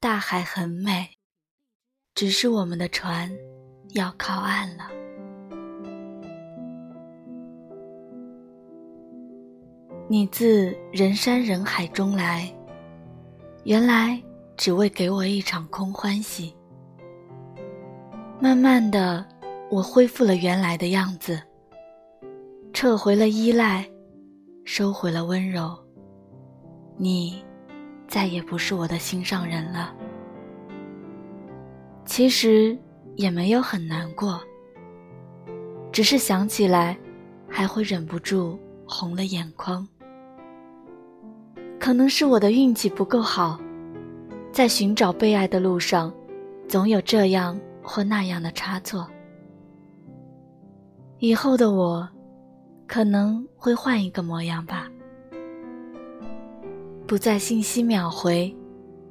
大海很美，只是我们的船要靠岸了。你自人山人海中来，原来只为给我一场空欢喜。慢慢的，我恢复了原来的样子，撤回了依赖，收回了温柔。你。再也不是我的心上人了。其实也没有很难过，只是想起来，还会忍不住红了眼眶。可能是我的运气不够好，在寻找被爱的路上，总有这样或那样的差错。以后的我，可能会换一个模样吧。不再信息秒回，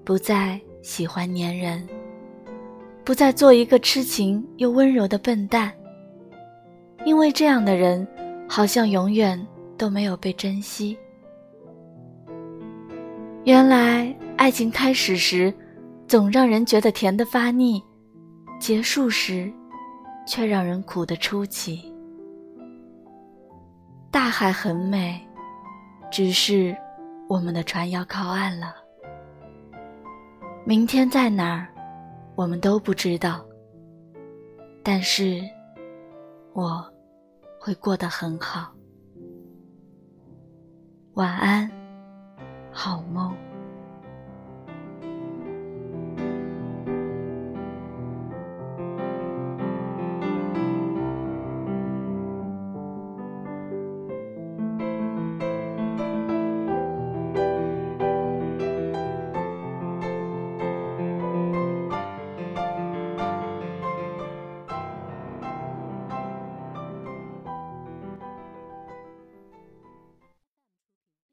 不再喜欢粘人，不再做一个痴情又温柔的笨蛋。因为这样的人，好像永远都没有被珍惜。原来爱情开始时，总让人觉得甜得发腻；结束时，却让人苦得出奇。大海很美，只是。我们的船要靠岸了，明天在哪儿，我们都不知道。但是，我会过得很好。晚安，好梦。